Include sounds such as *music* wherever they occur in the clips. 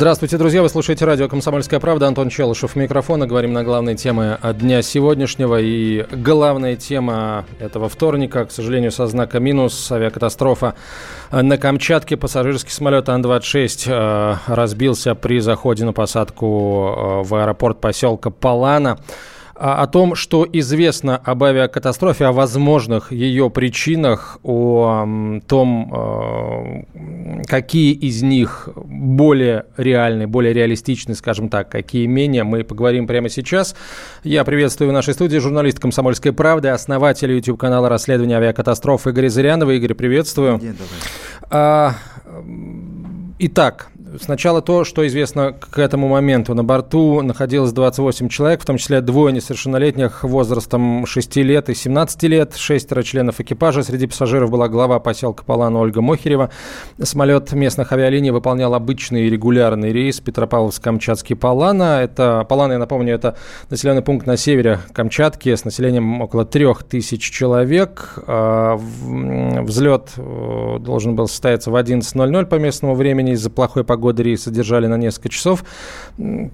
Здравствуйте, друзья. Вы слушаете радио «Комсомольская правда». Антон Челышев микрофона. Говорим на главные темы дня сегодняшнего. И главная тема этого вторника, к сожалению, со знака минус. Авиакатастрофа на Камчатке. Пассажирский самолет Ан-26 э, разбился при заходе на посадку э, в аэропорт поселка Палана о том, что известно об авиакатастрофе, о возможных ее причинах, о том, э, какие из них более реальны, более реалистичны, скажем так, какие менее, мы поговорим прямо сейчас. Я приветствую в нашей студии журналист «Комсомольской правды», основатель YouTube-канала расследования авиакатастроф Игоря Зырянова. Игорь, приветствую. День добрый. А, итак, Сначала то, что известно к этому моменту. На борту находилось 28 человек, в том числе двое несовершеннолетних возрастом 6 лет и 17 лет, шестеро членов экипажа. Среди пассажиров была глава поселка Палана Ольга Мохерева. Самолет местных авиалиний выполнял обычный регулярный рейс Петропавловск-Камчатский Палана. Это, Палана, я напомню, это населенный пункт на севере Камчатки с населением около 3000 человек. А, взлет э, должен был состояться в 11.00 по местному времени из-за плохой погоды года рейс задержали на несколько часов.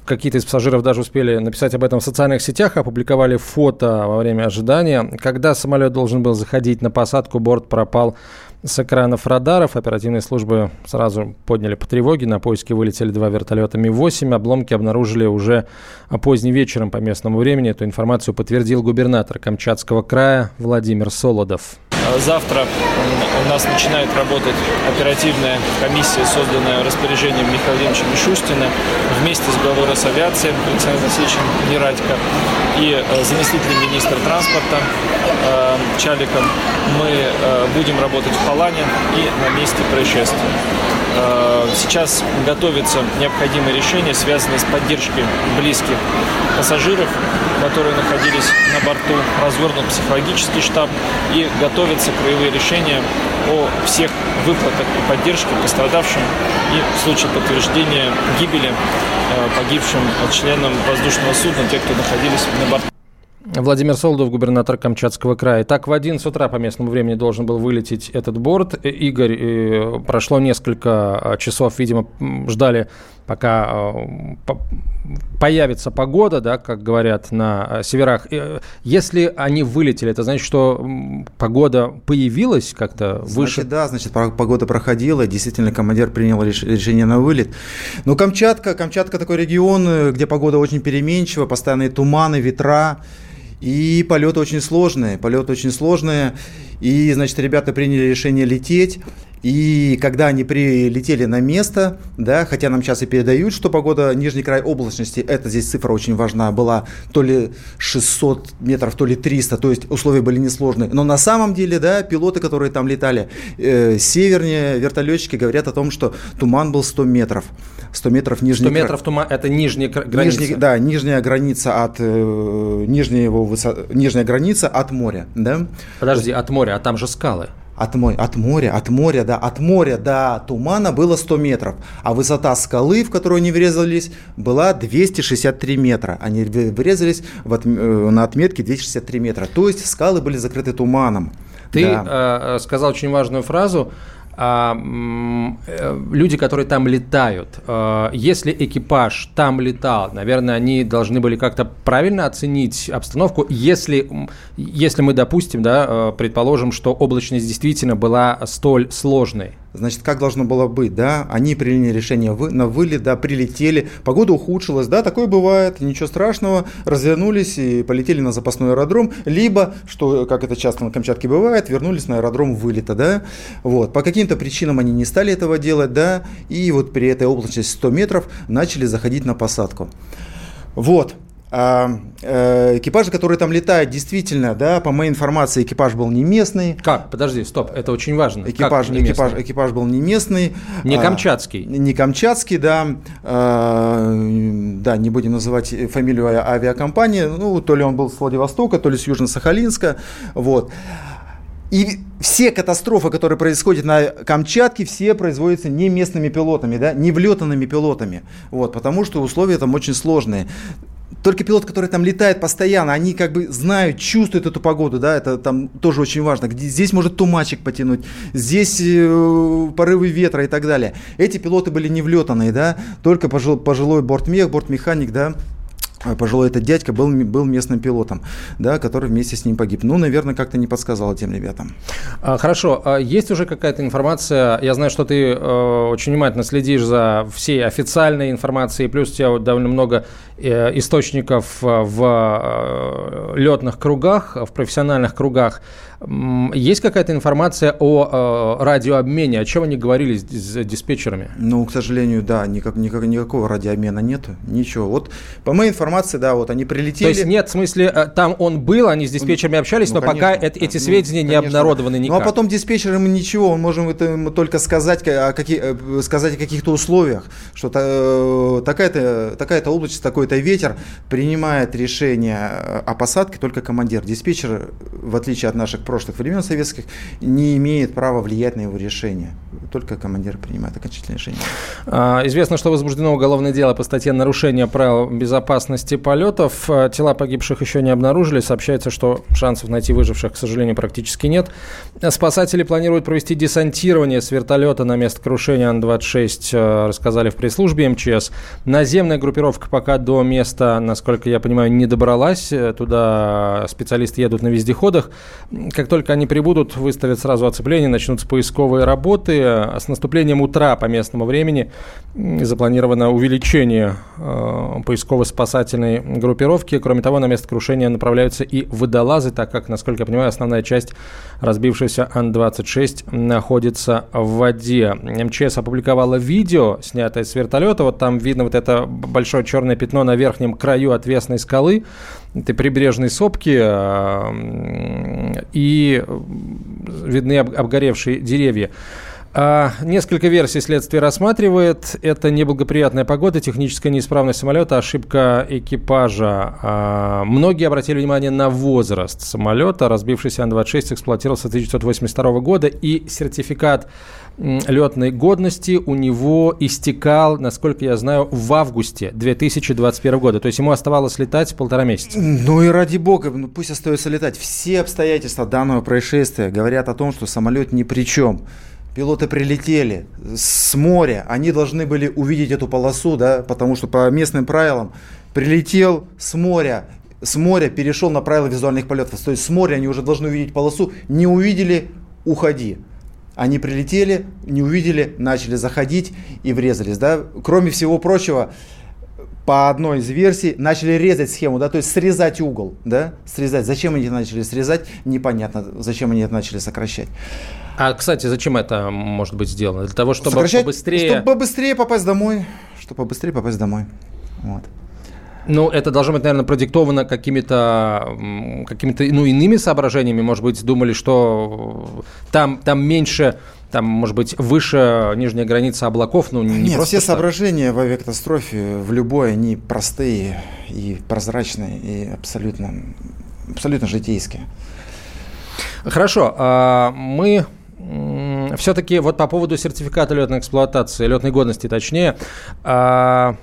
Какие-то из пассажиров даже успели написать об этом в социальных сетях, опубликовали фото во время ожидания. Когда самолет должен был заходить на посадку, борт пропал с экранов радаров. Оперативные службы сразу подняли по тревоге. На поиски вылетели два вертолета Ми-8. Обломки обнаружили уже поздним вечером по местному времени. Эту информацию подтвердил губернатор Камчатского края Владимир Солодов. Завтра у нас начинает работать оперативная комиссия, созданная распоряжением Михаила Владимировича Мишустина вместе с главой Росавиации Александром Васильевичем Нерадько и э, заместителем министра транспорта э, Чаликом. Мы э, будем работать в Палане и на месте происшествия. Сейчас готовятся необходимые решения, связанные с поддержкой близких пассажиров, которые находились на борту. Развернут психологический штаб и готовятся краевые решения о всех выплатах и поддержке пострадавшим и в случае подтверждения гибели погибшим членам воздушного судна, те, кто находились на борту. Владимир Солдов, губернатор Камчатского края. Так, в 11 утра по местному времени должен был вылететь этот борт. Э, Игорь, э, прошло несколько а, часов, видимо, ждали, пока а, появится погода, да, как говорят на северах. Э, если они вылетели, это значит, что погода появилась как-то выше? Значит, да, значит, погода проходила, действительно, командир принял решение на вылет. Но Камчатка, Камчатка такой регион, где погода очень переменчива, постоянные туманы, ветра. И полеты очень сложные, полеты очень сложные. И, значит, ребята приняли решение лететь. И когда они прилетели на место, да, хотя нам сейчас и передают, что погода, нижний край облачности, это здесь цифра очень важна, была то ли 600 метров, то ли 300, то есть условия были несложные. Но на самом деле, да, пилоты, которые там летали, э, севернее вертолетчики говорят о том, что туман был 100 метров. 100 метров нижний 100 метров туман, это нижняя граница? Нижний, да, нижняя граница от, э, нижняя, его высо, нижняя граница от моря, да. Подожди, от моря, а там же скалы. От, моря, от моря, от моря, да, от моря до тумана было 100 метров, а высота скалы, в которую они врезались, была 263 метра. Они врезались в от, э, на отметке 263 метра. То есть скалы были закрыты туманом. Ты да. э, сказал очень важную фразу э, люди, которые там летают, а, если экипаж там летал, наверное, они должны были как-то правильно оценить обстановку. Если, если мы допустим, да, э, предположим, что облачность действительно была столь сложной. Значит, как должно было быть, да? Они приняли решение вы, на вылет, да, прилетели, погода ухудшилась, да, такое бывает, ничего страшного, развернулись и полетели на запасной аэродром, либо, что, как это часто на Камчатке бывает, вернулись на аэродром вылета, да, вот. По каким-то причинам они не стали этого делать, да, и вот при этой облачности 100 метров начали заходить на посадку. Вот, А, э, экипажи, которые там летают, действительно, да, по моей информации, экипаж был не местный. Как? Подожди, стоп, это очень важно. Экипаж, не экипаж, экипаж был не местный. Не а, камчатский. А, не камчатский, да. А, да, не будем называть фамилию авиакомпании. Ну, то ли он был с Владивостока, то ли с Южно-Сахалинска. Вот. И все катастрофы, которые происходят на Камчатке, все производятся не местными пилотами, да, не влетанными пилотами. Вот, потому что условия там очень сложные только пилот, который там летает постоянно, они как бы знают, чувствуют эту погоду, да, это там тоже очень важно. Здесь может тумачек потянуть, здесь э, порывы ветра и так далее. Эти пилоты были не влетанные, да, только пожил, пожилой бортмех, бортмеханик, да, а, пожилой этот дядька был, был местным пилотом, да, который вместе с ним погиб. Ну, наверное, как-то не подсказал тем ребятам. А, хорошо. А есть уже какая-то информация? Я знаю, что ты э, очень внимательно следишь за всей официальной информацией, плюс у тебя довольно много источников э, в э, летных кругах, в профессиональных кругах. Есть какая-то информация о э, радиообмене? О чем они говорили с, диспетчерами? Ну, к сожалению, да, никак, никак, никакого радиообмена нету, ничего. Вот по моей информации, да, вот они прилетели. То есть нет, в смысле, э, там он был, они с диспетчерами общались, ну, но конечно, пока это, эти сведения ну, не обнародованы никак. Ну, а потом диспетчерам ничего, мы можем это только сказать о, каких, э, сказать о каких-то условиях, что э, такая-то такая область, такой-то ветер принимает решение о посадке только командир. Диспетчер, в отличие от наших прошлых времен советских не имеет права влиять на его решение. Только командир принимает окончательное решение. А, известно, что возбуждено уголовное дело по статье нарушения правил безопасности полетов. А, тела погибших еще не обнаружили. Сообщается, что шансов найти выживших, к сожалению, практически нет. Спасатели планируют провести десантирование с вертолета на место крушения Ан-26, а, рассказали в пресс-службе МЧС. Наземная группировка пока до места, насколько я понимаю, не добралась. Туда специалисты едут на вездеходах. Как только они прибудут, выставят сразу оцепление, начнутся поисковые работы. А с наступлением утра по местному времени запланировано увеличение э, поисково-спасательной группировки. Кроме того, на место крушения направляются и водолазы, так как, насколько я понимаю, основная часть разбившейся Ан-26 находится в воде. МЧС опубликовала видео, снятое с вертолета. Вот там видно вот это большое черное пятно на верхнем краю отвесной скалы этой прибрежной сопки. Э, и и видны обгоревшие деревья. А, несколько версий следствие рассматривает. Это неблагоприятная погода, техническая неисправность самолета, ошибка экипажа. А, многие обратили внимание на возраст самолета. Разбившийся Ан-26 эксплуатировался с 1982 года, и сертификат летной годности у него истекал, насколько я знаю, в августе 2021 года. То есть ему оставалось летать полтора месяца. Ну и ради бога, ну пусть остается летать. Все обстоятельства данного происшествия говорят о том, что самолет ни при чем. Пилоты прилетели с моря, они должны были увидеть эту полосу, да, потому что по местным правилам прилетел с моря, с моря перешел на правила визуальных полетов. То есть с моря они уже должны увидеть полосу, не увидели, уходи. Они прилетели, не увидели, начали заходить и врезались. Да? Кроме всего прочего, по одной из версий начали резать схему, да, то есть срезать угол, да, срезать. Зачем они начали срезать, непонятно, зачем они это начали сокращать. А, кстати, зачем это может быть сделано? Для того, чтобы сокращать, побыстрее... Чтобы побыстрее попасть домой, чтобы побыстрее попасть домой. Вот. Ну, это должно быть, наверное, продиктовано какими-то какими ну, иными соображениями. Может быть, думали, что там, там меньше там, может быть, выше нижняя граница облаков, ну, не Нет, просто все так. соображения в авиакатастрофе, в любой, они простые и прозрачные, и абсолютно, абсолютно житейские. Хорошо, а мы все-таки вот по поводу сертификата летной эксплуатации, летной годности точнее, 30 а,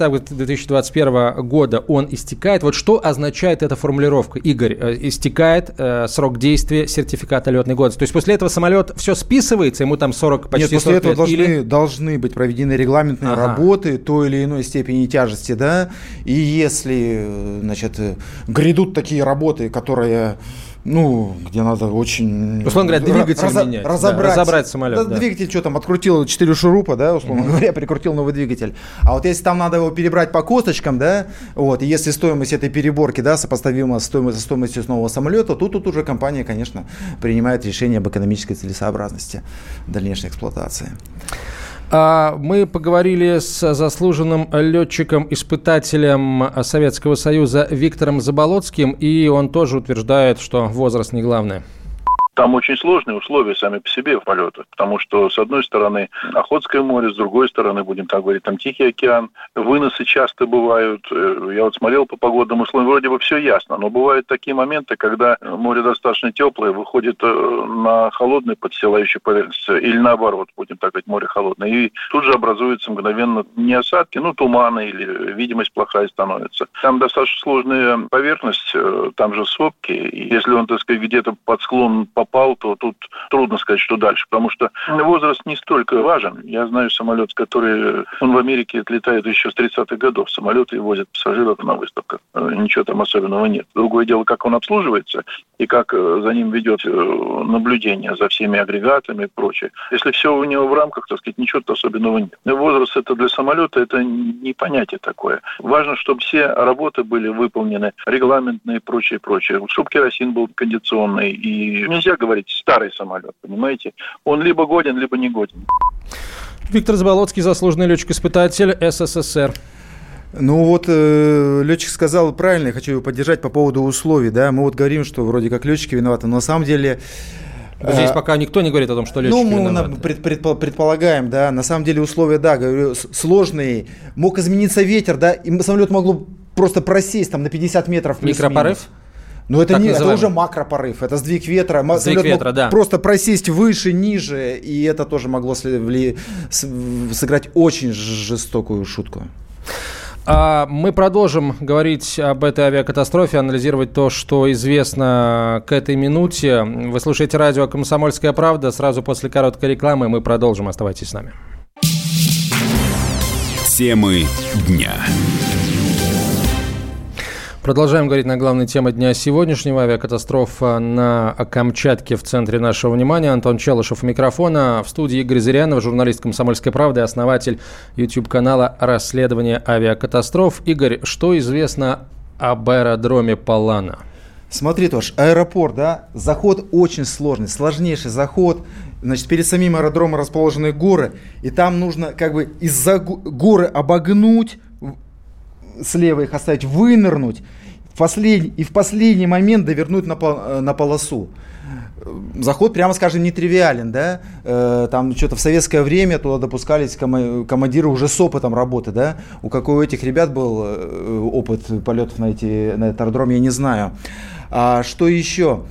августа 2021 года он истекает. Вот что означает эта формулировка? Игорь, э, истекает э, срок действия сертификата летной годности. То есть после этого самолет все списывается, ему там 40 почти Нет, после 40 этого должны, или... должны быть проведены регламентные ага. работы той или иной степени тяжести, да, и если, э, значит, грядут такие работы, которые ну, где надо очень... Условно говоря, двигатель разо- менять. Разобрать, да, разобрать самолет. Да, да. Двигатель что там, открутил 4 шурупа, да, условно mm-hmm. говоря, прикрутил новый двигатель. А вот если там надо его перебрать по косточкам, да, вот, и если стоимость этой переборки, да, сопоставима с стоимостью, стоимостью нового самолета, то тут уже компания, конечно, принимает решение об экономической целесообразности дальнейшей эксплуатации. А мы поговорили с заслуженным летчиком-испытателем Советского Союза Виктором Заболоцким, и он тоже утверждает, что возраст не главное. Там очень сложные условия сами по себе в полетах, потому что, с одной стороны, Охотское море, с другой стороны, будем так говорить, там Тихий океан, выносы часто бывают. Э, я вот смотрел по погодным условиям, вроде бы все ясно, но бывают такие моменты, когда море достаточно теплое, выходит э, на холодный подстилающий поверхность, или наоборот, будем так говорить, море холодное, и тут же образуются мгновенно не осадки, ну, туманы или видимость плохая становится. Там достаточно сложная поверхность, э, там же сопки, и если он, так сказать, где-то под склон по попал, то тут трудно сказать, что дальше, потому что возраст не столько важен. Я знаю самолет, который он в Америке отлетает еще с 30-х годов. Самолеты возят пассажиров на выставках. Э, ничего там особенного нет. Другое дело, как он обслуживается и как э, за ним ведет э, наблюдение за всеми агрегатами и прочее. Если все у него в рамках, так сказать, ничего особенного нет. Возраст это для самолета, это не понятие такое. Важно, чтобы все работы были выполнены, регламентные и прочее, прочее. Чтобы керосин был кондиционный. И нельзя говорить старый самолет, понимаете? Он либо годен, либо не годен. Виктор Заболоцкий, заслуженный летчик-испытатель СССР. Ну вот э, летчик сказал правильно, я хочу его поддержать по поводу условий, да, мы вот говорим, что вроде как летчики виноваты, но на самом деле Здесь э, пока никто не говорит о том, что летчики Ну, мы виноваты. пред, предполагаем, да. На самом деле условия, да, говорю, сложные. Мог измениться ветер, да, и самолет могло просто просесть там на 50 метров. Микропорыв? Но это, не, это уже макропорыв, это сдвиг ветра. Сдвиг ветра, да. Просто просесть выше, ниже, и это тоже могло сыграть очень жестокую шутку. А мы продолжим говорить об этой авиакатастрофе, анализировать то, что известно к этой минуте. Вы слушаете радио «Комсомольская правда». Сразу после короткой рекламы мы продолжим. Оставайтесь с нами. Темы дня. Продолжаем говорить на главной теме дня сегодняшнего. Авиакатастрофа на Камчатке в центре нашего внимания. Антон Челышев у микрофона. В студии Игорь Зырянов, журналист «Комсомольской правды», основатель YouTube-канала «Расследование авиакатастроф». Игорь, что известно об аэродроме Палана? Смотри, Тош, аэропорт, да, заход очень сложный, сложнейший заход. Значит, перед самим аэродромом расположены горы, и там нужно как бы из-за горы обогнуть, слева их оставить, вынырнуть в послед... и в последний момент довернуть на. Э, на полосу. Заход, прямо скажем, нетривиален, да, э, там что-то в советское время туда допускались ком- командиры уже с опытом работы, да, у какой у этих ребят был э, опыт полетов на, эти, на этот аэродром, я не знаю. А что еще?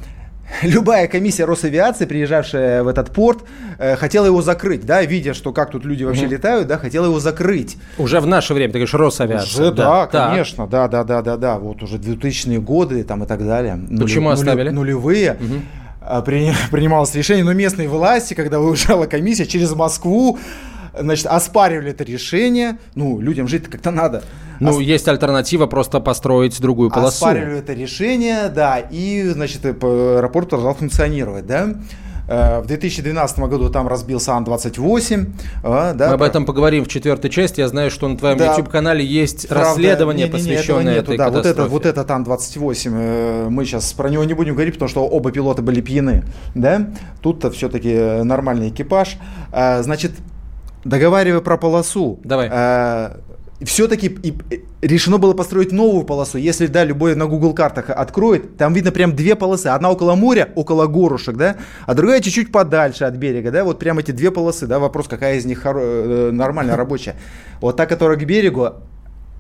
*laughs* любая комиссия Росавиации, приезжавшая в этот порт, э, хотела его закрыть, да, видя, что как тут люди вообще угу. летают, да, хотела его закрыть. Уже в наше время, ты говоришь, Росавиация. Уже, да, да конечно, да, да, да, да, да, вот уже 2000-е годы там и так далее. Почему нули, оставили? Нулевые. Угу. *laughs* принималось решение, но местные власти, когда выезжала комиссия через Москву, значит, оспаривали это решение. Ну, людям жить как-то надо. Ну, Ос... есть альтернатива просто построить другую полосу. Оспаривали это решение, да, и, значит, аэропорт продолжал функционировать, да. Э, в 2012 году там разбился Ан-28. А, да, Мы об этом поговорим в четвертой части. Я знаю, что на твоем да, YouTube-канале есть правда, расследование, не, не, не, посвященное нету, этой да, катастрофе. Вот, это, вот этот Ан-28, э, мы сейчас про него не будем говорить, потому что оба пилота были пьяны. Да? Тут-то все-таки нормальный экипаж. Э, значит, договаривая про полосу. Давай все-таки решено было построить новую полосу. Если, да, любой на Google картах откроет, там видно прям две полосы. Одна около моря, около горушек, да, а другая чуть-чуть подальше от берега, да, вот прям эти две полосы, да, вопрос, какая из них э, нормальная, рабочая. Вот та, которая к берегу,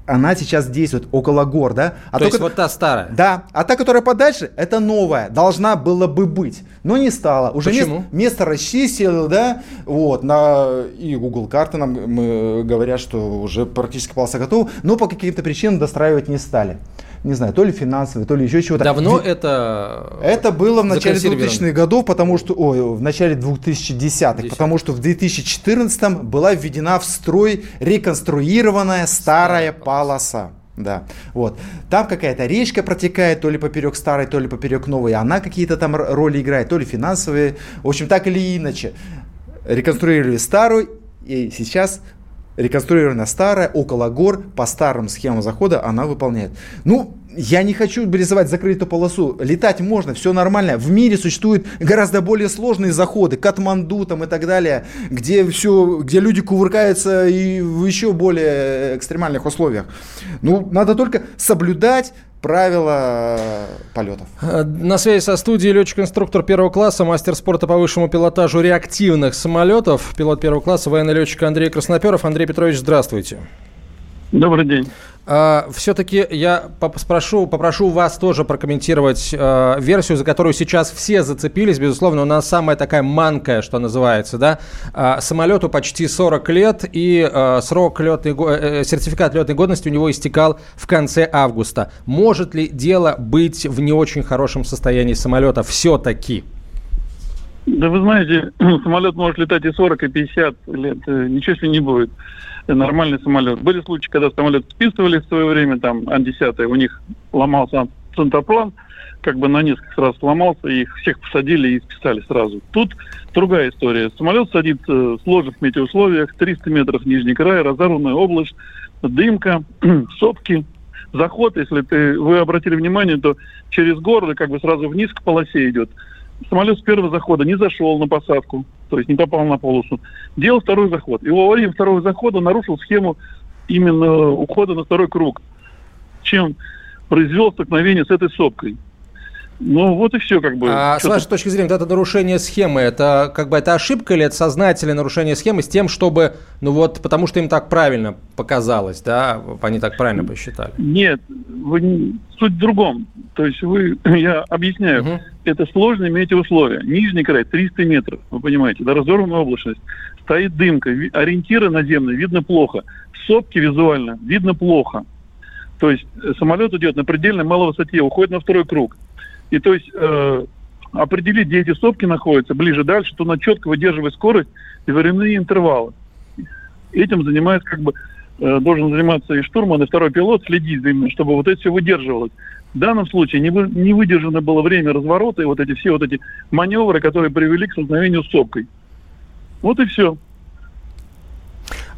она сейчас действует около гор, да? А То, То есть вот та старая? Да, а та, которая подальше, это новая, должна была бы быть, но не стала. Уже Почему? Место, место расчистили, да, вот, на, и Google карты нам мы, говорят, что уже практически полоса готова, но по каким-то причинам достраивать не стали не знаю, то ли финансовые, то ли еще чего-то. Давно в... это Это было в начале 2000-х годов, потому что, ой, в начале 2010-х, потому что в 2014 была введена в строй реконструированная старая полоса. Да, вот. Там какая-то речка протекает, то ли поперек старой, то ли поперек новой. Она какие-то там роли играет, то ли финансовые. В общем, так или иначе. Реконструировали старую, и сейчас реконструирована старая, около гор, по старым схемам захода она выполняет. Ну, я не хочу рисовать закрытую полосу. Летать можно, все нормально. В мире существуют гораздо более сложные заходы, Катманду там и так далее, где все, где люди кувыркаются и в еще более экстремальных условиях. Ну, надо только соблюдать правила полетов. На связи со студией летчик-инструктор первого класса, мастер спорта по высшему пилотажу реактивных самолетов, пилот первого класса, военный летчик Андрей Красноперов. Андрей Петрович, здравствуйте. Добрый день. А, Все-таки я спрошу, попрошу вас тоже прокомментировать э, версию, за которую сейчас все зацепились. Безусловно, у нас самая такая манкая, что называется. Да? А, самолету почти 40 лет, и э, срок летной, э, сертификат летной годности у него истекал в конце августа. Может ли дело быть в не очень хорошем состоянии самолета все-таки? Да вы знаете, *clears throat* самолет может летать и 40, и 50 лет. Ничего с ним не будет нормальный самолет. Были случаи, когда самолет списывали в свое время, там, Ан-10, у них ломался центроплан, как бы на несколько сразу сломался, и их всех посадили и списали сразу. Тут другая история. Самолет садится в сложных метеоусловиях, 300 метров нижний край, разорванная область, дымка, *clears throat* сопки, заход, если ты, вы обратили внимание, то через горы как бы сразу вниз к полосе идет. Самолет с первого захода не зашел на посадку, то есть не попал на полосу. Делал второй заход. И во время второго захода нарушил схему именно ухода на второй круг, чем произвел столкновение с этой сопкой. Ну, вот и все, как бы. А с вашей точки зрения, вот это нарушение схемы, это как бы это ошибка или это сознательное нарушение схемы с тем, чтобы, ну вот, потому что им так правильно показалось, да, они так правильно посчитали? Нет, вы, суть в другом. То есть вы, *clears throat* я объясняю, угу. это сложные метеоусловия. Нижний край 300 метров, вы понимаете, да, разорванная облачность. Стоит дымка, ориентиры наземные видно плохо. Сопки визуально видно плохо. То есть э, самолет идет на предельно малой высоте, уходит на второй круг. И то есть э, определить, где эти сопки находятся, ближе дальше, то надо четко выдерживать скорость и временные интервалы. Этим занимается как бы э, должен заниматься и штурман, и второй пилот, следить за ним, чтобы вот это все выдерживалось. В данном случае не, вы, не выдержано было время разворота и вот эти все вот эти маневры, которые привели к столкновению с сопкой. Вот и все.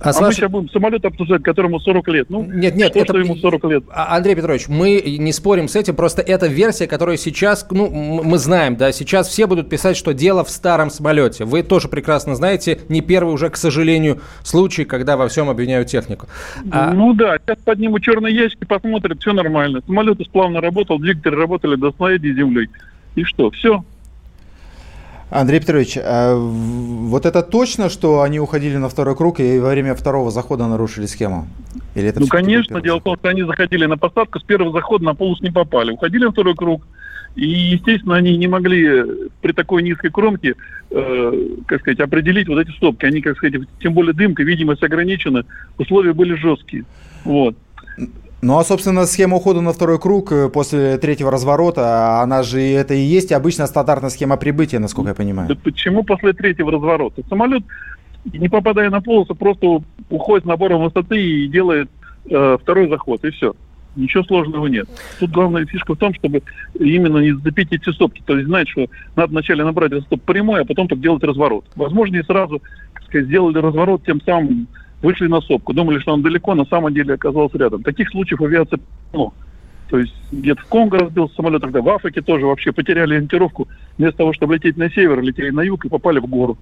А, а ваш... мы сейчас будем самолет обсуждать, которому 40 лет. Ну, нет, нет, что, это... что ему 40 лет. А, Андрей Петрович, мы не спорим с этим, просто это версия, которая сейчас, ну, мы знаем, да, сейчас все будут писать, что дело в старом самолете. Вы тоже прекрасно знаете, не первый уже, к сожалению, случай, когда во всем обвиняют технику. А... Ну да, сейчас поднимут черные ящики, посмотрят, все нормально. Самолет исправно работал, двигатели работали до слоения землей. И что, все, Андрей Петрович, а вот это точно, что они уходили на второй круг и во время второго захода нарушили схему? Или это ну, конечно. Дело в том, что они заходили на посадку, с первого захода на полос не попали. Уходили на второй круг, и, естественно, они не могли при такой низкой кромке, э, как сказать, определить вот эти стопки. Они, как сказать, тем более дымка, видимость ограничена, условия были жесткие. Вот. Ну а, собственно, схема ухода на второй круг э, после третьего разворота, она же это и есть обычная стандартная схема прибытия, насколько я понимаю. Да почему после третьего разворота? Самолет, не попадая на полосу, просто уходит набором высоты и делает э, второй заход, и все. Ничего сложного нет. Тут главная фишка в том, чтобы именно не зацепить эти стопки. То есть знать, что надо вначале набрать стоп прямой, а потом так делать разворот. Возможно, и сразу сказать, сделали разворот, тем самым вышли на сопку, думали, что он далеко, на самом деле оказался рядом. Таких случаев в авиации ну, То есть где-то в Конго разбился самолет, тогда в Африке тоже вообще потеряли ориентировку. Вместо того, чтобы лететь на север, летели на юг и попали в гору.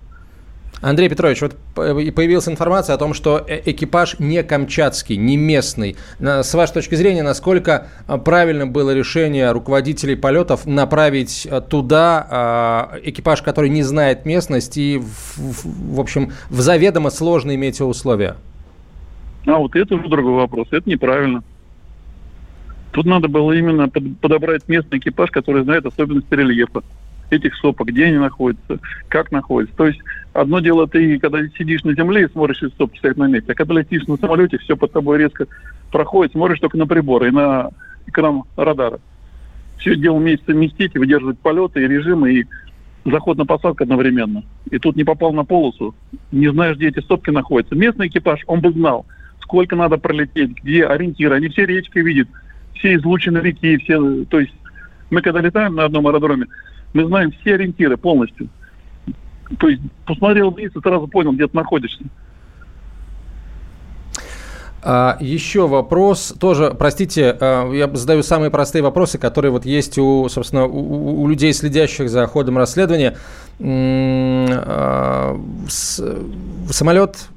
Андрей Петрович, вот появилась информация о том, что э, экипаж не камчатский, не местный. С вашей точки зрения, насколько а, правильно было решение руководителей полетов направить а, туда а, экипаж, который не знает местность и, в общем, в заведомо сложные метеоусловия? А вот это уже другой вопрос. Это неправильно. Тут надо было именно подобрать местный экипаж, который знает особенности рельефа этих сопок, где они находятся, как находятся. То есть одно дело ты, когда сидишь на земле и смотришь, и сопки стоят на месте, а когда летишь на самолете, все под тобой резко проходит, смотришь только на приборы и на экран радара. Все дело вместе совместить и выдерживать полеты и режимы, и заход на посадку одновременно. И тут не попал на полосу, не знаешь, где эти сопки находятся. Местный экипаж, он бы знал, сколько надо пролететь, где ориентиры. Они все речкой видят, все излучены реки, все, то есть мы когда летаем на одном аэродроме, мы знаем все ориентиры полностью. То есть посмотрел вниз и сразу понял, где ты находишься. А, еще вопрос, тоже, простите, а, я задаю самые простые вопросы, которые вот есть у, собственно, у, у людей, следящих за ходом расследования. А, самолет,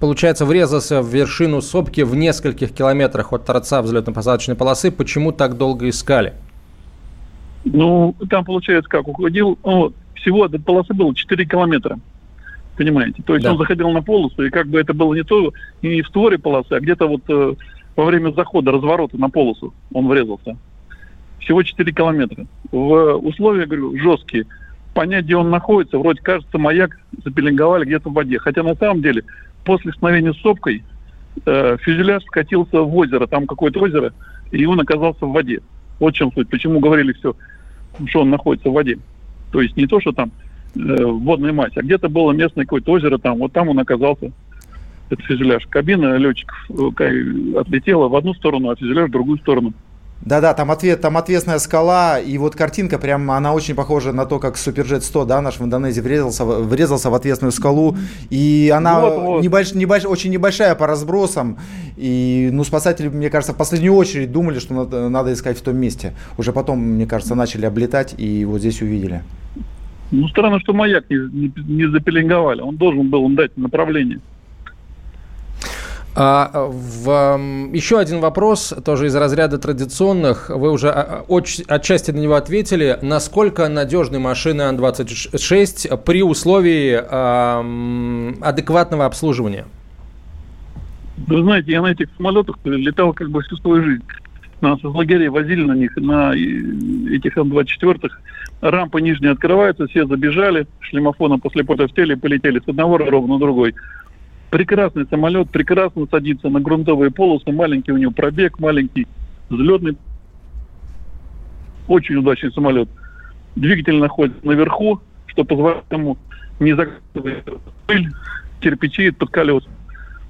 получается, врезался в вершину сопки в нескольких километрах от торца взлетно-посадочной полосы. Почему так долго искали? Ну, там, получается, как, уходил, ну, всего до полосы было 4 километра понимаете? То есть да. он заходил на полосу, и как бы это было не то, не в створе полосы, а где-то вот э, во время захода, разворота на полосу он врезался. Всего 4 километра. В условия, говорю, жесткие. Понять, где он находится, вроде кажется, маяк запеленговали где-то в воде. Хотя на самом деле, после столкновения с сопкой, э, фюзеляж скатился в озеро, там какое-то озеро, и он оказался в воде. Вот в чем суть. Почему говорили все, что он находится в воде. То есть не то, что там э, водной массе. А где-то было местное какое-то озеро там, вот там он оказался, этот фюзеляж. Кабина летчиков э, отлетела в одну сторону, а фюзеляж в другую сторону. Да-да, там, ответ, там ответственная скала, и вот картинка прям, она очень похожа на то, как Суперджет 100, да, наш в Индонезии врезался, врезался в ответственную скалу, и она вот, вот. Небольш, небольш, очень небольшая по разбросам, и, ну, спасатели, мне кажется, в последнюю очередь думали, что надо, надо искать в том месте. Уже потом, мне кажется, начали облетать, и вот здесь увидели. Ну, странно, что маяк не, не, не запеленговали. Он должен был им дать направление. А, в, еще один вопрос, тоже из разряда традиционных. Вы уже а, оч, отчасти на него ответили. Насколько надежны машины Ан-26 при условии а, адекватного обслуживания? Вы знаете, я на этих самолетах летал как бы всю свою жизнь. Нас из лагерей возили на них, на этих Ан-24. Рампы нижние открываются, все забежали, шлемофоном после пота в теле полетели с одного аэродрома на другой. Прекрасный самолет, прекрасно садится на грунтовые полосы, маленький у него пробег, маленький взлетный. Очень удачный самолет. Двигатель находится наверху, что позволяет ему не закатывать пыль, кирпичи под колес.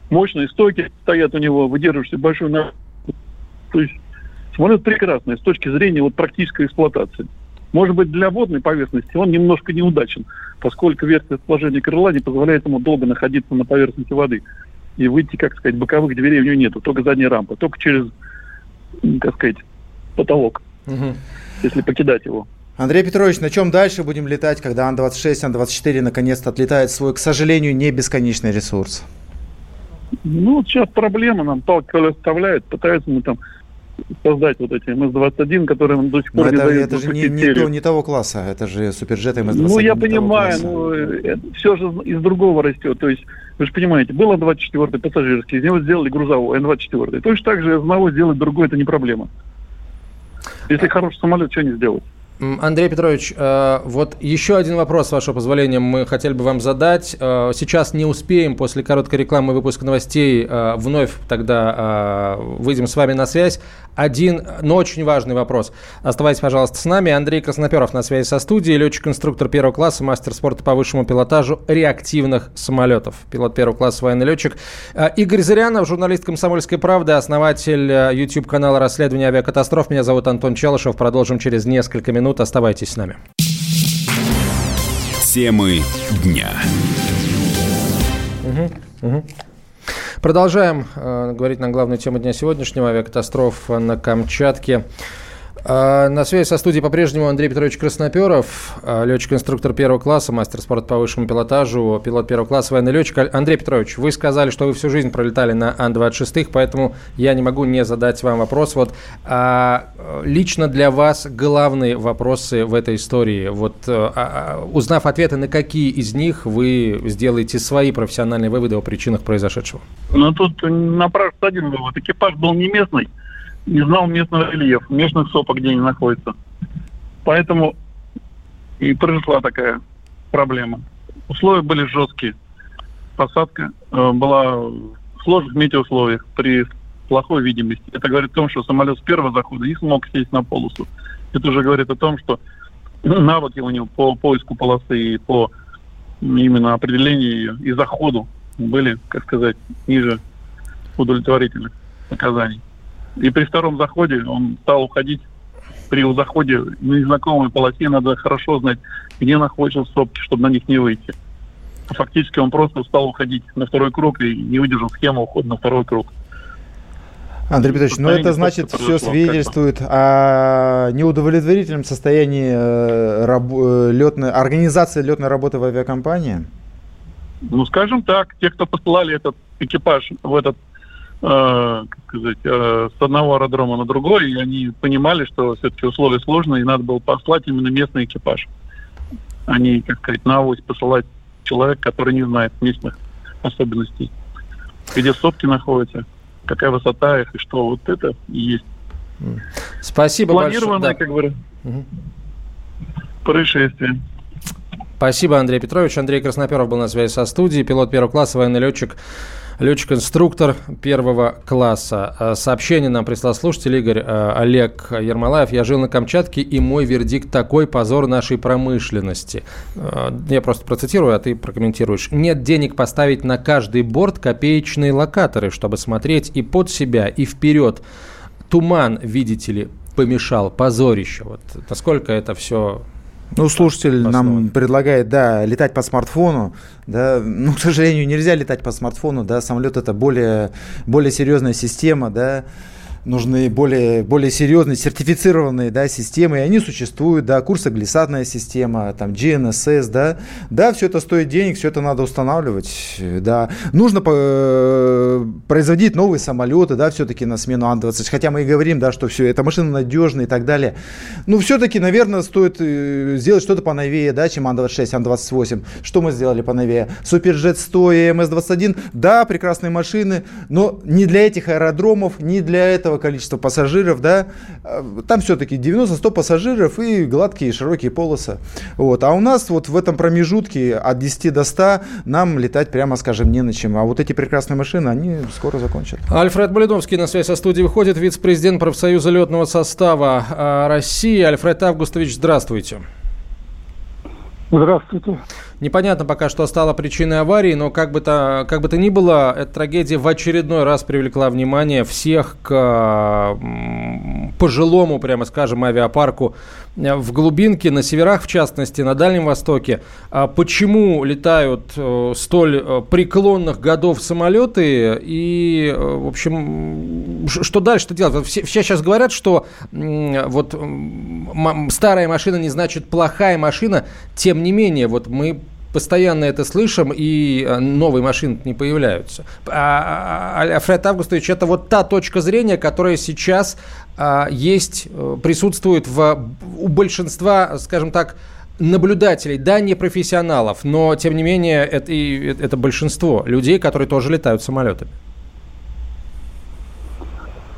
Мощные стойки стоят у него, выдерживающие большую нагрузку. То есть самолет прекрасный с точки зрения вот практической эксплуатации. Может быть, для водной поверхности он немножко неудачен, поскольку верхнее расположение крыла не позволяет ему долго находиться на поверхности воды. И выйти, как сказать, боковых дверей у него нету, только задняя рампа, только через, как сказать, потолок, угу. если покидать его. Андрей Петрович, на чем дальше будем летать, когда Ан-26, Ан-24 наконец-то отлетает свой, к сожалению, не бесконечный ресурс? Ну, вот сейчас проблема нам палки оставляют, пытаются мы там создать вот эти МС-21, которые нам до сих пор но не это, дают. Это же не, не, то, не того класса, это же суперджеты МС-21. Ну, я понимаю, но это все же из другого растет. То есть, вы же понимаете, был Ан-24 пассажирский, из него сделали грузовой Ан-24. Точно так же из одного сделать другой, это не проблема. Если хороший самолет, что не сделать? Андрей Петрович, э, вот еще один вопрос, с вашего позволения, мы хотели бы вам задать. Э, сейчас не успеем после короткой рекламы выпуска новостей э, вновь тогда выйдем с вами на связь. Один, но очень важный вопрос. Оставайтесь, пожалуйста, с нами. Андрей Красноперов на связи со студией, летчик-инструктор первого класса, мастер спорта по высшему пилотажу реактивных самолетов. Пилот первого класса, военный летчик. Игорь Зырянов, журналист «Комсомольской правды», основатель YouTube-канала расследования авиакатастроф. Меня зовут Антон Челышев. Продолжим через несколько минут минут. Оставайтесь с нами. Темы дня. Угу, угу. Продолжаем э, говорить на главную тему дня сегодняшнего авиакатастрофа на Камчатке. А, на связи со студией по-прежнему Андрей Петрович Красноперов, а, летчик-инструктор первого класса, мастер спорта по высшему пилотажу, пилот первого класса, военный летчик. Андрей Петрович, вы сказали, что вы всю жизнь пролетали на Ан-26, поэтому я не могу не задать вам вопрос. Вот а, лично для вас главные вопросы в этой истории. Вот а, узнав ответы, на какие из них вы сделаете свои профессиональные выводы о причинах произошедшего? Ну, тут напрашивается один вывод. Экипаж был не местный не знал местного рельефа, местных сопок, где они находятся. Поэтому и произошла такая проблема. Условия были жесткие. Посадка э, была в сложных метеоусловиях при плохой видимости. Это говорит о том, что самолет с первого захода не смог сесть на полосу. Это уже говорит о том, что *clears throat* навыки у него по поиску полосы и по именно определению ее и заходу были, как сказать, ниже удовлетворительных показаний. И при втором заходе он стал уходить. При заходе на незнакомой полосе надо хорошо знать, где находятся сопки, чтобы на них не выйти. Фактически он просто стал уходить на второй круг и не выдержал схему ухода на второй круг. Андрей Петрович, ну это значит все свидетельствует о неудовлетворительном состоянии э, раб, э, летной, организации летной работы в авиакомпании? Ну, скажем так, те, кто посылали этот экипаж в этот, как сказать, э, с одного аэродрома на другой, и они понимали, что все-таки условия сложные, и надо было послать именно местный экипаж. А не, как сказать, на авось посылать человек, который не знает местных особенностей. Где сопки находятся, какая высота их и что. Вот это и есть. Спасибо Планированное, большое. как говорят, угу. происшествие. Спасибо, Андрей Петрович. Андрей Красноперов был на связи со студией, пилот первого класса, военный летчик, летчик-инструктор первого класса. Э, сообщение нам прислал слушатель Игорь э, Олег Ермолаев. Я жил на Камчатке, и мой вердикт такой позор нашей промышленности. Э, я просто процитирую, а ты прокомментируешь. Нет денег поставить на каждый борт копеечные локаторы, чтобы смотреть и под себя, и вперед. Туман, видите ли, помешал, позорище. Вот насколько это все ну, слушатель нам предлагает, да, летать по смартфону, да, ну, к сожалению, нельзя летать по смартфону, да, самолет это более, более серьезная система, да, нужны более, более серьезные, сертифицированные да, системы, и они существуют, да, курсоглиссадная система, там, GNSS, да, да, все это стоит денег, все это надо устанавливать, да, нужно э, производить новые самолеты, да, все-таки на смену Ан-20, хотя мы и говорим, да, что все, эта машина надежная и так далее, но все-таки, наверное, стоит э, сделать что-то поновее, да, чем Ан-26, Ан-28, что мы сделали поновее, Суперджет 100 и МС-21, да, прекрасные машины, но не для этих аэродромов, не для этого этого количества пассажиров, да, э, там все-таки 90-100 пассажиров и гладкие широкие полосы. Вот. А у нас вот в этом промежутке от 10 до 100 нам летать, прямо скажем, не на чем. А вот эти прекрасные машины, они скоро закончат. Альфред Блиновский на связь со студией выходит, вице-президент профсоюза летного состава э, России. Альфред Августович, здравствуйте. Здравствуйте. Непонятно пока, что стало причиной аварии, но как бы то, как бы то ни было, эта трагедия в очередной раз привлекла внимание всех к пожилому, прямо скажем, авиапарку э, в глубинке, на северах в частности, на Дальнем Востоке. А почему летают э, столь э, преклонных годов самолеты и, в общем, что дальше что делать? Все, все сейчас говорят, что вот старая машина не значит плохая машина, тем не менее, вот мы постоянно это слышим, и э, новые машины не появляются. А, а, а Альфред Августович, это вот та точка зрения, которая сейчас а, есть, э, присутствует в, у большинства, скажем так, наблюдателей, да, не профессионалов, но, тем не менее, это, это большинство людей, которые тоже летают самолетами.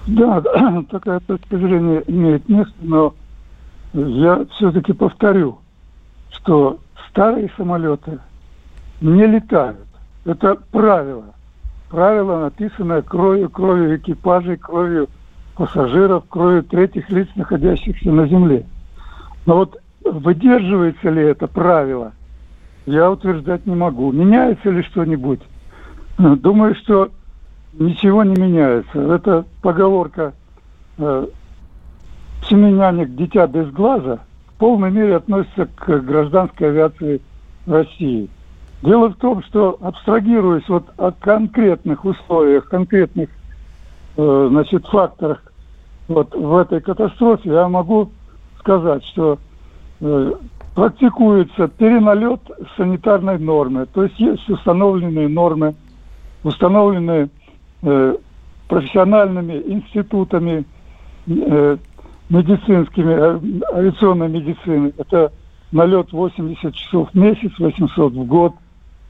Да, *clears throat* такая точка зрения имеет место, но я все-таки повторю, что старые самолеты не летают. Это правило. Правило, написанное кровью, кровью экипажей, кровью пассажиров, кровью третьих лиц, находящихся на земле. Но вот выдерживается ли это правило, я утверждать не могу. Меняется ли что-нибудь? Думаю, что ничего не меняется. Это поговорка э, «Семеняник, дитя без глаза» – в полной мере относится к гражданской авиации России. Дело в том, что абстрагируясь вот от конкретных условиях, конкретных э, значит, факторах вот в этой катастрофе, я могу сказать, что э, практикуется переналет санитарной нормы. То есть есть установленные нормы, установленные э, профессиональными институтами э, медицинскими, э, авиационной медицины. Это налет 80 часов в месяц, 800 в год.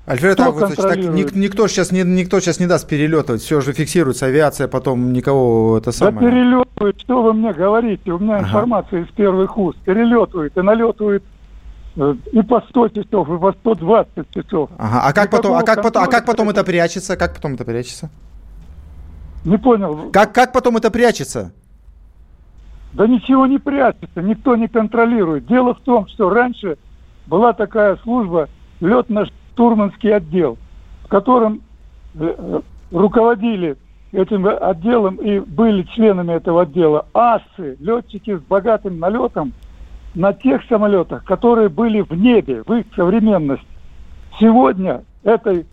Альфред Августович, так ник, никто, сейчас не, никто сейчас не даст перелетывать, все же фиксируется авиация, потом никого это самое... Да перелетывает, что вы мне говорите, у меня ага. информация из первых уст, перелетывает и налетывает э, и по 100 часов, и по 120 часов. Ага. А как потом, а как потом, а как потом это прячется? Как потом это прячется? Не понял. Как, как потом это прячется? Да ничего не прячется, никто не контролирует. Дело в том, что раньше была такая служба летно-штурманский отдел, в котором э, э, руководили этим отделом и были членами этого отдела асы, летчики с богатым налетом на тех самолетах, которые были в небе, в их современность. Сегодня этой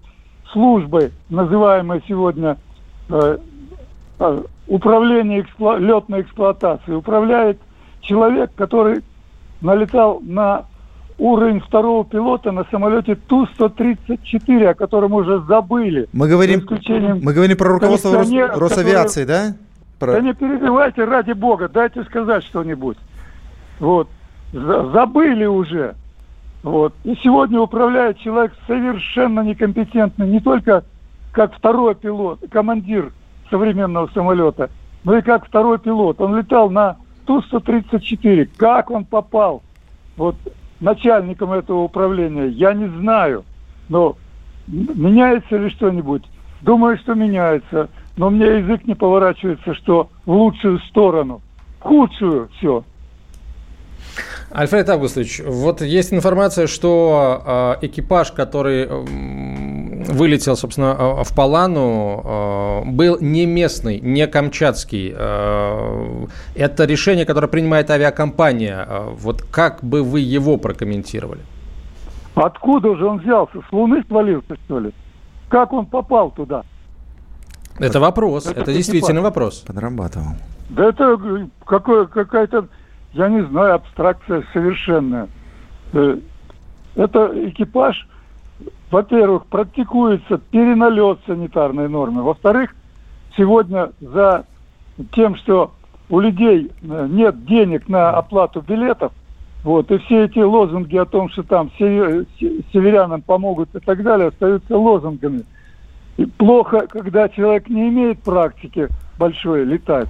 службой, называемой сегодня э, э, управления экспло... летной эксплуатацией управляет человек, который налетал на уровень второго пилота на самолете Ту-134, о котором уже забыли. Мы говорим, мы говорим про руководство Рос... Росавиации, который... да? Про... Да не перебивайте, ради бога, дайте сказать что-нибудь. Вот. Забыли уже. Вот. И сегодня управляет человек совершенно некомпетентный, не только как второй пилот, командир современного самолета, но и как второй пилот. Он летал на Ту-134. Как он попал вот начальником этого управления, я не знаю. Но меняется ли что-нибудь? Думаю, что меняется. Но меня язык не поворачивается, что в лучшую сторону. В худшую все. Альфред Августович, вот есть информация, что э, экипаж, который вылетел, собственно, а, в Палану, э, был не местный, не камчатский. Э, это решение, которое принимает авиакомпания. Э, вот как бы вы его прокомментировали? Откуда же он взялся? С Луны свалился, что ли? Как он попал туда? Это вопрос, это, это действительно вопрос. Подрабатывал. Да это э, какое, какая-то я не знаю, абстракция совершенная. Э, это экипаж, во-первых, практикуется переналет санитарной нормы. Во-вторых, сегодня за тем, что у людей э, нет денег на оплату билетов, вот, и все эти лозунги о том, что там северянам помогут и так далее, остаются лозунгами. И плохо, когда человек не имеет практики большой летать.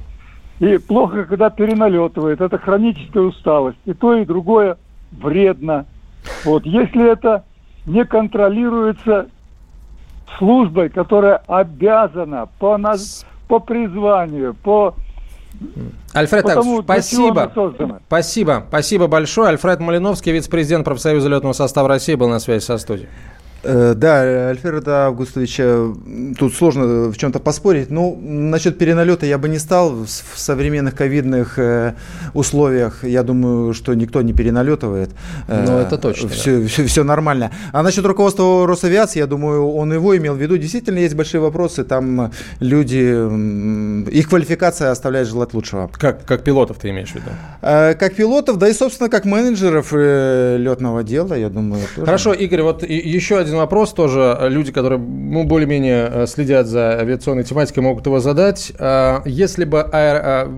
И плохо, когда переналетывает. Это хроническая усталость. И то, и другое вредно. Вот. Если это не контролируется службой, которая обязана по, нас, по призванию, по Альфред Потому, спасибо. Спасибо. Спасибо большое. Альфред Малиновский, вице-президент профсоюза летного состава России, был на связи со студией. Э, да, Альфреда Августовича тут сложно в чем-то поспорить. Ну, насчет переналета я бы не стал. В современных ковидных э, условиях, я думаю, что никто не переналетывает. Ну, это точно. Все, да. все, все нормально. А насчет руководства Росавиации, я думаю, он его имел в виду. Действительно, есть большие вопросы. Там люди, их квалификация оставляет желать лучшего. Как, как пилотов ты имеешь в виду? Как пилотов, да и, собственно, как менеджеров летного дела, я думаю. Тоже. Хорошо, Игорь, вот еще один один вопрос тоже. Люди, которые ну, более-менее э, следят за авиационной тематикой, могут его задать. А, если бы аэро... А,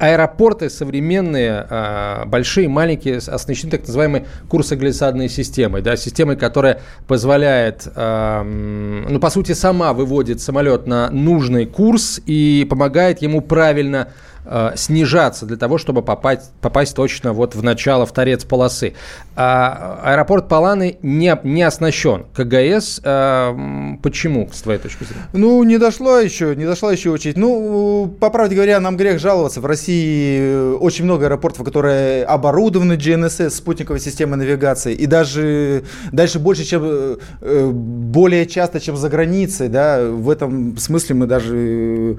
аэропорты современные, а, большие, маленькие, оснащены так называемой курсоглиссадной системой, да, системой, которая позволяет, ну, по сути, сама выводит самолет на нужный курс и помогает ему правильно э, снижаться для того, чтобы попасть, попасть точно вот в начало, в торец полосы. А аэропорт Паланы не, не оснащен КГС. Э, почему, с твоей точки зрения? Ну, не дошла еще, не дошла еще очередь. Ну, по правде говоря, нам грех жаловаться. В России э, очень много аэропортов, которые оборудованы GNSS, спутниковой системой навигации. И даже дальше больше, чем э, более часто, чем за границей. Да? В этом смысле мы даже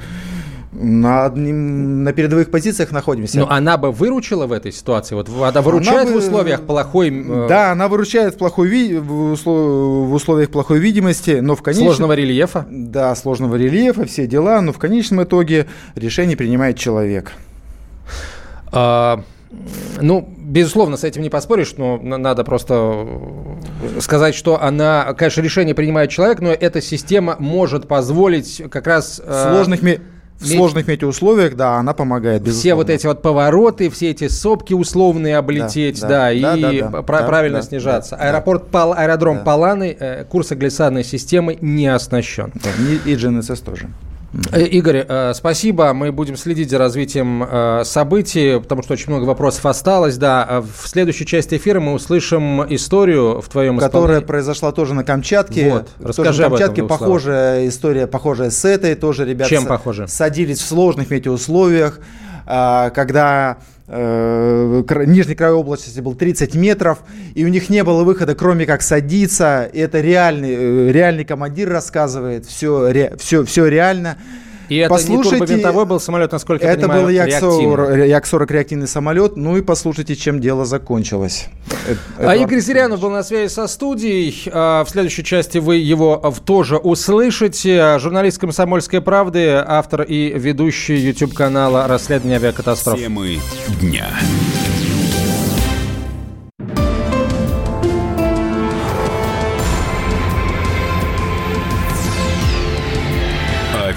на, одним, на передовых позициях находимся. Но она бы выручила в этой ситуации? Вот она выручает она бы, в условиях плохой... Э... Да, она выручает в, плохой, в, услов, в условиях плохой видимости, но в конечном... Сложного рельефа? Да, сложного рельефа, все дела, но в конечном итоге решение принимает человек. А... Ну, безусловно, с этим не поспоришь, но надо просто сказать, что она, конечно, решение принимает человек, но эта система может позволить как раз... В сложных... Э в сложных метеоусловиях, да, она помогает. Безусловно. Все вот эти вот повороты, все эти сопки условные облететь, да, да, да и да, да, да, правильно да, снижаться. Да, Аэропорт Пал, аэродром да. Паланы э, курсоглиссадной системой не оснащен. Да, и GNSS тоже. Э, Игорь, э, спасибо. Мы будем следить за развитием э, событий, потому что очень много вопросов осталось. Да, в следующей части эфира мы услышим историю в твоем Которая исполнении. произошла тоже на Камчатке. Вот, расскажи тоже на Камчатке этом, похожая история, похожая с этой. Тоже ребята Чем похоже? садились в сложных метеоусловиях, когда э, нижний край области был 30 метров, и у них не было выхода, кроме как садиться. Это реальный, э, реальный командир рассказывает, все, все, все реально. И это послушайте, не турбовинтовой был самолет, насколько я это понимаю, был Як-40, Як-40 реактивный самолет. Ну и послушайте, чем дело закончилось. А Игорь Зырянов был на связи со студией. А, в следующей части вы его тоже услышите. Журналист «Комсомольской правды», автор и ведущий YouTube-канала «Расследование авиакатастроф». Темы дня.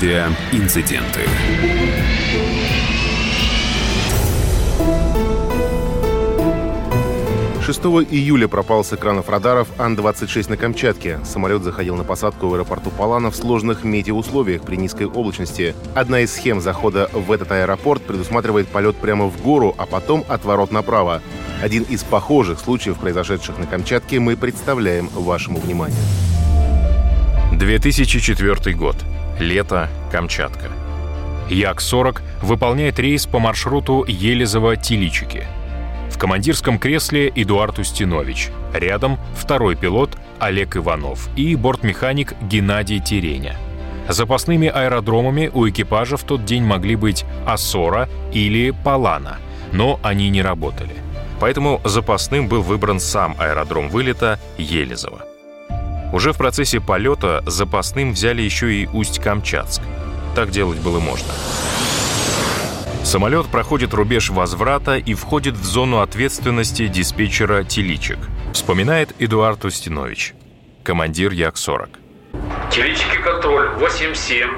Авиаинциденты. 6 июля пропал с экранов радаров Ан-26 на Камчатке. Самолет заходил на посадку в аэропорту Палана в сложных метеоусловиях при низкой облачности. Одна из схем захода в этот аэропорт предусматривает полет прямо в гору, а потом отворот направо. Один из похожих случаев, произошедших на Камчатке, мы представляем вашему вниманию. 2004 год. Лето. Камчатка. Як-40 выполняет рейс по маршруту Елизово-Тиличики – в командирском кресле Эдуард Устинович. Рядом второй пилот Олег Иванов и бортмеханик Геннадий Тереня. Запасными аэродромами у экипажа в тот день могли быть Ассора или Палана, но они не работали. Поэтому запасным был выбран сам аэродром вылета Елизово. Уже в процессе полета запасным взяли еще и Усть-Камчатск. Так делать было можно. Самолет проходит рубеж возврата и входит в зону ответственности диспетчера «Теличек», вспоминает Эдуард Устинович, командир Як-40. «Телички контроль 87,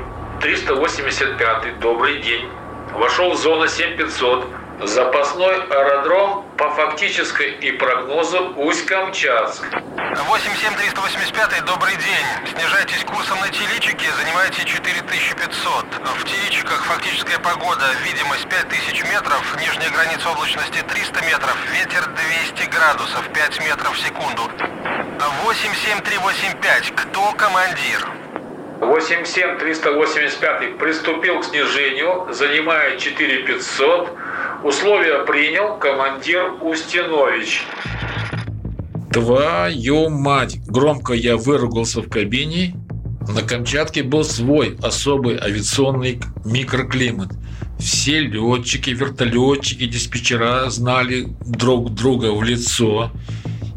385, добрый день. Вошел в зону 7500, Запасной аэродром по фактической и прогнозу Усть-Камчатск. 87385, добрый день. Снижайтесь курсом на Теличике, занимайте 4500. В Теличиках фактическая погода, видимость 5000 метров, нижняя граница облачности 300 метров, ветер 200 градусов, 5 метров в секунду. 87385, кто командир? 87385 приступил к снижению, занимает 4500. Условия принял командир Устинович. Твою мать! Громко я выругался в кабине. На Камчатке был свой особый авиационный микроклимат. Все летчики, вертолетчики, диспетчера знали друг друга в лицо.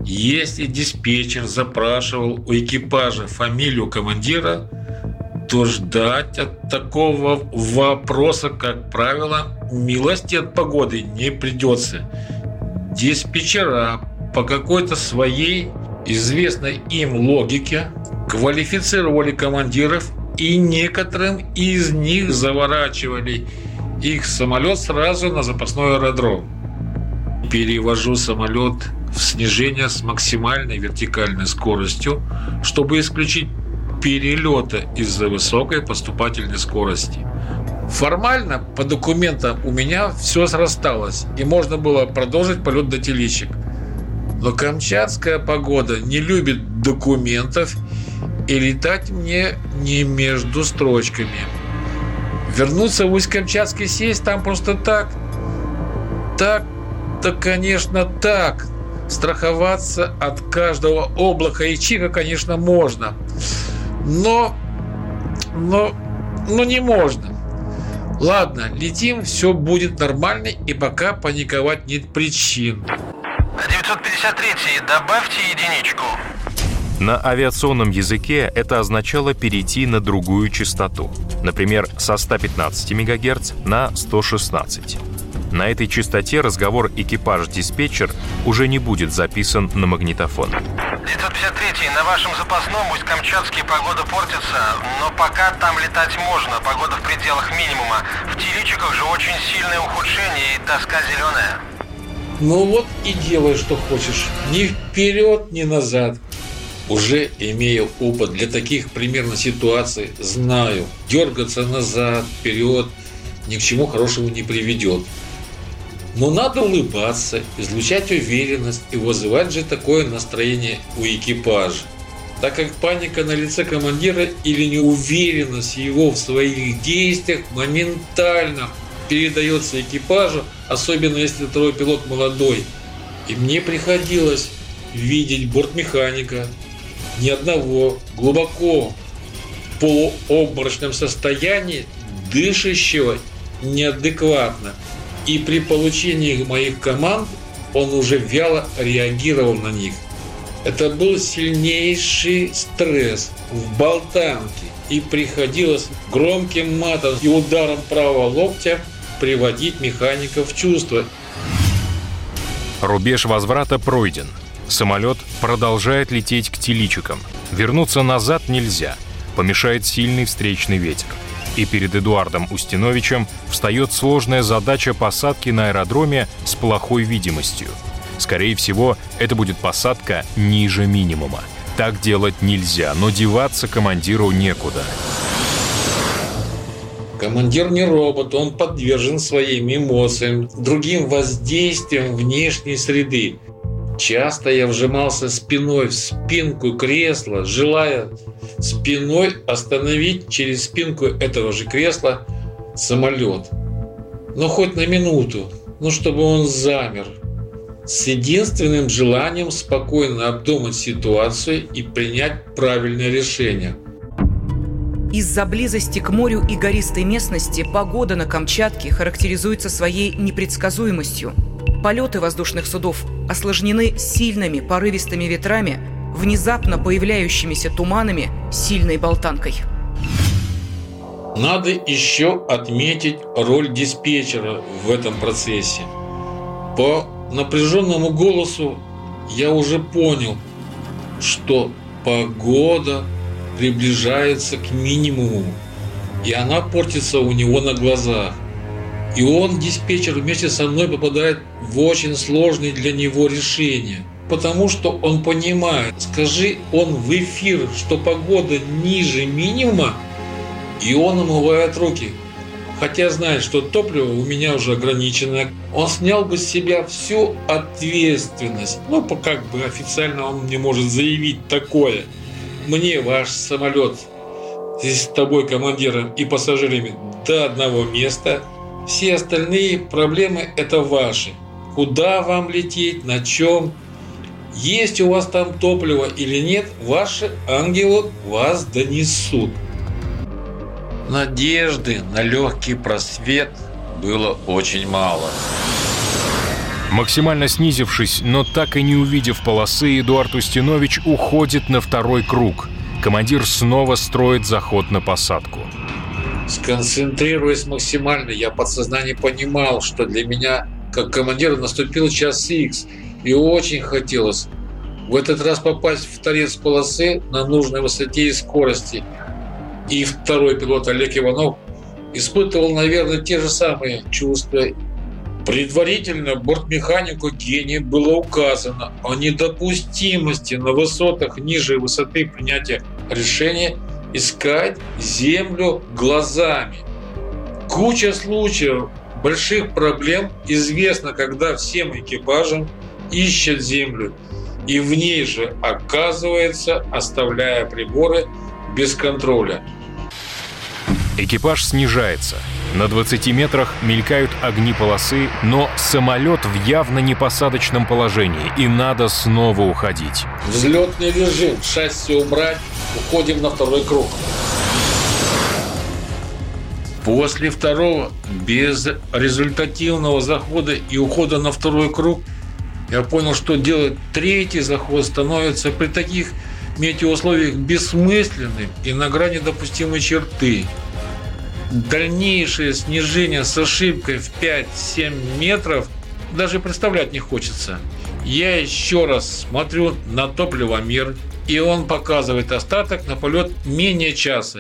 Если диспетчер запрашивал у экипажа фамилию командира, то ждать от такого вопроса, как правило, милости от погоды не придется. Диспетчера по какой-то своей известной им логике квалифицировали командиров и некоторым из них заворачивали их самолет сразу на запасной аэродром. Перевожу самолет в снижение с максимальной вертикальной скоростью, чтобы исключить перелета из-за высокой поступательной скорости. Формально, по документам, у меня все срасталось, и можно было продолжить полет до теличек. Но камчатская погода не любит документов, и летать мне не между строчками. Вернуться в Усть-Камчатский сесть там просто так. Так-то, конечно, так. Страховаться от каждого облака и чика, конечно, можно. Но, но, но не можно. Ладно, летим, все будет нормально, и пока паниковать нет причин. 953 добавьте единичку. На авиационном языке это означало перейти на другую частоту, например, со 115 МГц на 116. На этой частоте разговор экипаж-диспетчер уже не будет записан на магнитофон. 953 на вашем запасном Усть-Камчатске погода портится, но пока там летать можно, погода в пределах минимума. В Теличиках же очень сильное ухудшение и тоска зеленая. Ну вот и делай, что хочешь. Ни вперед, ни назад. Уже имея опыт для таких примерно ситуаций, знаю, дергаться назад, вперед ни к чему хорошему не приведет. Но надо улыбаться, излучать уверенность и вызывать же такое настроение у экипажа. Так как паника на лице командира или неуверенность его в своих действиях моментально передается экипажу, особенно если второй пилот молодой. И мне приходилось видеть бортмеханика, ни одного, глубоко в полуобморочном состоянии, дышащего неадекватно. И при получении моих команд он уже вяло реагировал на них. Это был сильнейший стресс в болтанке, и приходилось громким матом и ударом правого локтя приводить механиков в чувство. Рубеж возврата пройден. Самолет продолжает лететь к теличикам. Вернуться назад нельзя. Помешает сильный встречный ветер. И перед Эдуардом Устиновичем встает сложная задача посадки на аэродроме с плохой видимостью. Скорее всего, это будет посадка ниже минимума. Так делать нельзя, но деваться командиру некуда. Командир не робот, он подвержен своим эмоциям, другим воздействиям внешней среды. Часто я вжимался спиной в спинку кресла, желая спиной остановить через спинку этого же кресла самолет. Но хоть на минуту, ну чтобы он замер. С единственным желанием спокойно обдумать ситуацию и принять правильное решение – из-за близости к морю и гористой местности погода на Камчатке характеризуется своей непредсказуемостью. Полеты воздушных судов осложнены сильными порывистыми ветрами, внезапно появляющимися туманами, сильной болтанкой. Надо еще отметить роль диспетчера в этом процессе. По напряженному голосу я уже понял, что погода приближается к минимуму, и она портится у него на глазах. И он, диспетчер, вместе со мной попадает в очень сложные для него решения. Потому что он понимает, скажи он в эфир, что погода ниже минимума, и он омывает руки. Хотя знает, что топливо у меня уже ограничено, он снял бы с себя всю ответственность. Ну, как бы официально он не может заявить такое – мне ваш самолет здесь с тобой, командиром и пассажирами до одного места. Все остальные проблемы это ваши. Куда вам лететь, на чем, есть у вас там топливо или нет, ваши ангелы вас донесут. Надежды на легкий просвет было очень мало. Максимально снизившись, но так и не увидев полосы, Эдуард Устинович уходит на второй круг. Командир снова строит заход на посадку. Сконцентрируясь максимально, я подсознание понимал, что для меня, как командира, наступил час X, и очень хотелось в этот раз попасть в торец полосы на нужной высоте и скорости. И второй пилот Олег Иванов испытывал, наверное, те же самые чувства Предварительно бортмеханику Гении было указано о недопустимости на высотах ниже высоты принятия решения искать землю глазами. Куча случаев больших проблем известно, когда всем экипажам ищут землю и в ней же оказывается, оставляя приборы без контроля. Экипаж снижается – на 20 метрах мелькают огни полосы, но самолет в явно непосадочном положении, и надо снова уходить. Взлетный режим, шасси убрать, уходим на второй круг. После второго безрезультативного захода и ухода на второй круг я понял, что делать третий заход становится при таких метеоусловиях бессмысленным и на грани допустимой черты дальнейшее снижение с ошибкой в 5-7 метров даже представлять не хочется. Я еще раз смотрю на топливомер, и он показывает остаток на полет менее часа.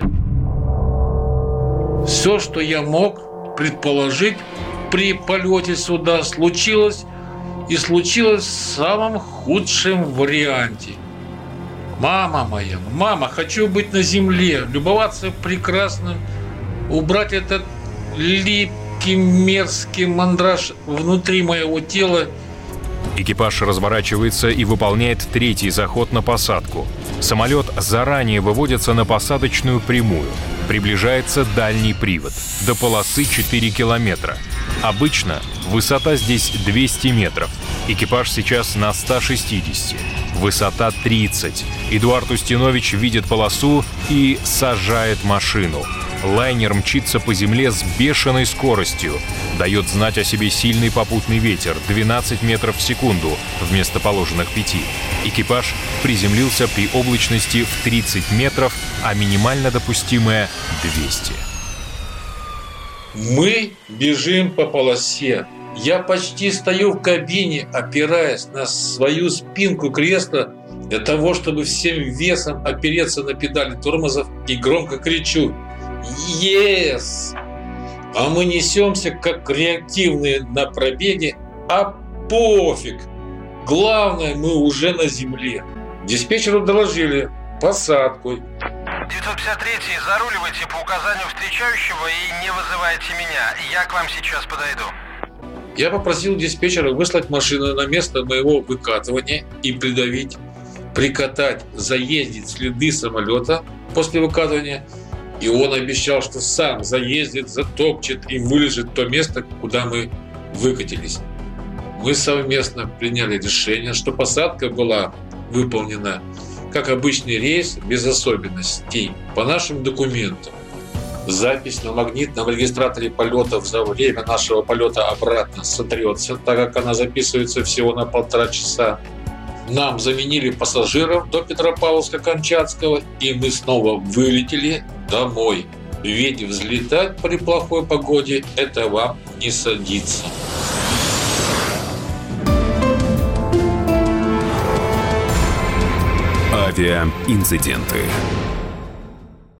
Все, что я мог предположить при полете сюда, случилось и случилось в самом худшем варианте. Мама моя, мама, хочу быть на земле, любоваться прекрасным убрать этот липкий мерзкий мандраж внутри моего тела. Экипаж разворачивается и выполняет третий заход на посадку. Самолет заранее выводится на посадочную прямую. Приближается дальний привод. До полосы 4 километра. Обычно высота здесь 200 метров. Экипаж сейчас на 160. Высота 30. Эдуард Устинович видит полосу и сажает машину. Лайнер мчится по земле с бешеной скоростью. Дает знать о себе сильный попутный ветер 12 метров в секунду вместо положенных 5. Экипаж приземлился при облачности в 30 метров, а минимально допустимая 200. Мы бежим по полосе. Я почти стою в кабине, опираясь на свою спинку кресла для того, чтобы всем весом опереться на педали тормозов и громко кричу «Yes!». А мы несемся как реактивные на пробеге, а пофиг. Главное, мы уже на земле. Диспетчеру доложили посадку. 953 заруливайте по указанию встречающего и не вызывайте меня. Я к вам сейчас подойду. Я попросил диспетчера выслать машину на место моего выкатывания и придавить, прикатать, заездить следы самолета после выкатывания. И он обещал, что сам заездит, затопчет и вылежит то место, куда мы выкатились. Мы совместно приняли решение, что посадка была выполнена как обычный рейс без особенностей по нашим документам. Запись на магнитном регистраторе полетов за время нашего полета обратно сотрется, так как она записывается всего на полтора часа. Нам заменили пассажиров до Петропавловска-Камчатского, и мы снова вылетели домой. Ведь взлетать при плохой погоде – это вам не садится. Авиаинциденты.